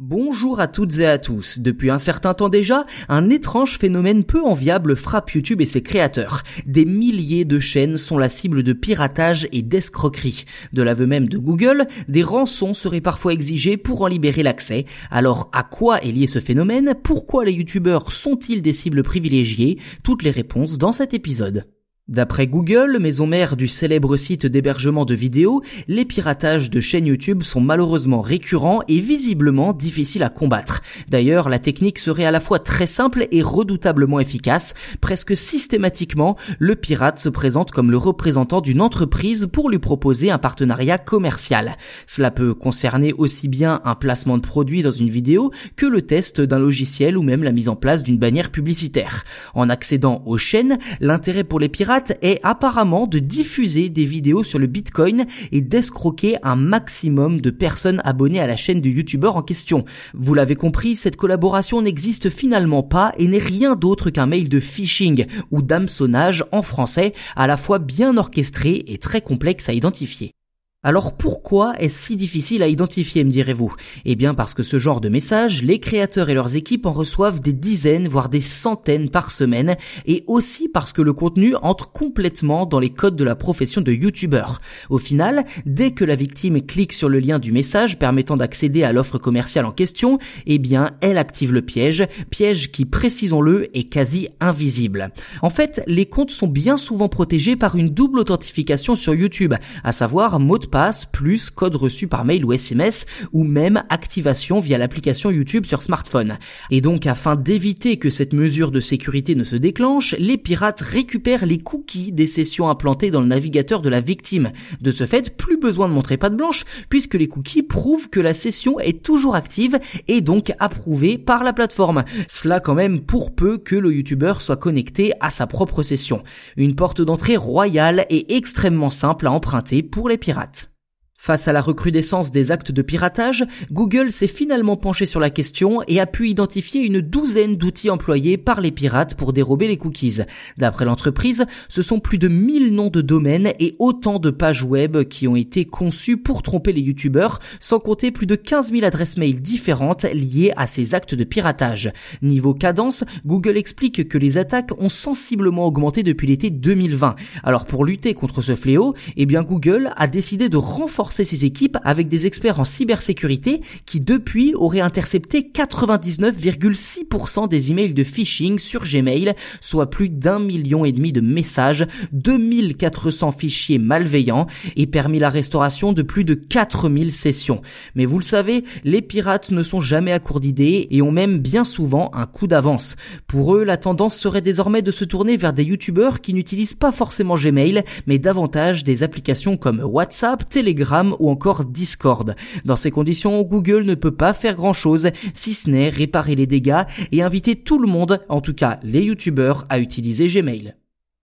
Bonjour à toutes et à tous. Depuis un certain temps déjà, un étrange phénomène peu enviable frappe YouTube et ses créateurs. Des milliers de chaînes sont la cible de piratage et d'escroquerie. De l'aveu même de Google, des rançons seraient parfois exigées pour en libérer l'accès. Alors à quoi est lié ce phénomène? Pourquoi les YouTubeurs sont-ils des cibles privilégiées? Toutes les réponses dans cet épisode. D'après Google, maison mère du célèbre site d'hébergement de vidéos, les piratages de chaînes YouTube sont malheureusement récurrents et visiblement difficiles à combattre. D'ailleurs, la technique serait à la fois très simple et redoutablement efficace. Presque systématiquement, le pirate se présente comme le représentant d'une entreprise pour lui proposer un partenariat commercial. Cela peut concerner aussi bien un placement de produit dans une vidéo que le test d'un logiciel ou même la mise en place d'une bannière publicitaire. En accédant aux chaînes, l'intérêt pour les pirates est apparemment de diffuser des vidéos sur le Bitcoin et d'escroquer un maximum de personnes abonnées à la chaîne du youtubeur en question. Vous l'avez compris, cette collaboration n'existe finalement pas et n'est rien d'autre qu'un mail de phishing ou d'hameçonnage en français, à la fois bien orchestré et très complexe à identifier. Alors pourquoi est-ce si difficile à identifier, me direz-vous? Eh bien parce que ce genre de message, les créateurs et leurs équipes en reçoivent des dizaines, voire des centaines par semaine, et aussi parce que le contenu entre complètement dans les codes de la profession de youtubeur. Au final, dès que la victime clique sur le lien du message permettant d'accéder à l'offre commerciale en question, eh bien elle active le piège, piège qui, précisons-le, est quasi invisible. En fait, les comptes sont bien souvent protégés par une double authentification sur YouTube, à savoir mot de passe plus code reçu par mail ou SMS ou même activation via l'application YouTube sur smartphone. Et donc afin d'éviter que cette mesure de sécurité ne se déclenche, les pirates récupèrent les cookies des sessions implantées dans le navigateur de la victime. De ce fait, plus besoin de montrer patte blanche puisque les cookies prouvent que la session est toujours active et donc approuvée par la plateforme. Cela quand même pour peu que le youtubeur soit connecté à sa propre session. Une porte d'entrée royale et extrêmement simple à emprunter pour les pirates. Face à la recrudescence des actes de piratage, Google s'est finalement penché sur la question et a pu identifier une douzaine d'outils employés par les pirates pour dérober les cookies. D'après l'entreprise, ce sont plus de 1000 noms de domaines et autant de pages web qui ont été conçues pour tromper les youtubeurs, sans compter plus de 15 000 adresses mail différentes liées à ces actes de piratage. Niveau cadence, Google explique que les attaques ont sensiblement augmenté depuis l'été 2020. Alors pour lutter contre ce fléau, eh bien Google a décidé de renforcer ses équipes avec des experts en cybersécurité qui depuis auraient intercepté 99,6% des emails de phishing sur Gmail, soit plus d'un million et demi de messages, 2400 fichiers malveillants et permis la restauration de plus de 4000 sessions. Mais vous le savez, les pirates ne sont jamais à court d'idées et ont même bien souvent un coup d'avance. Pour eux, la tendance serait désormais de se tourner vers des youtubeurs qui n'utilisent pas forcément Gmail, mais davantage des applications comme WhatsApp, Ou encore Discord. Dans ces conditions, Google ne peut pas faire grand chose si ce n'est réparer les dégâts et inviter tout le monde, en tout cas les youtubeurs, à utiliser Gmail.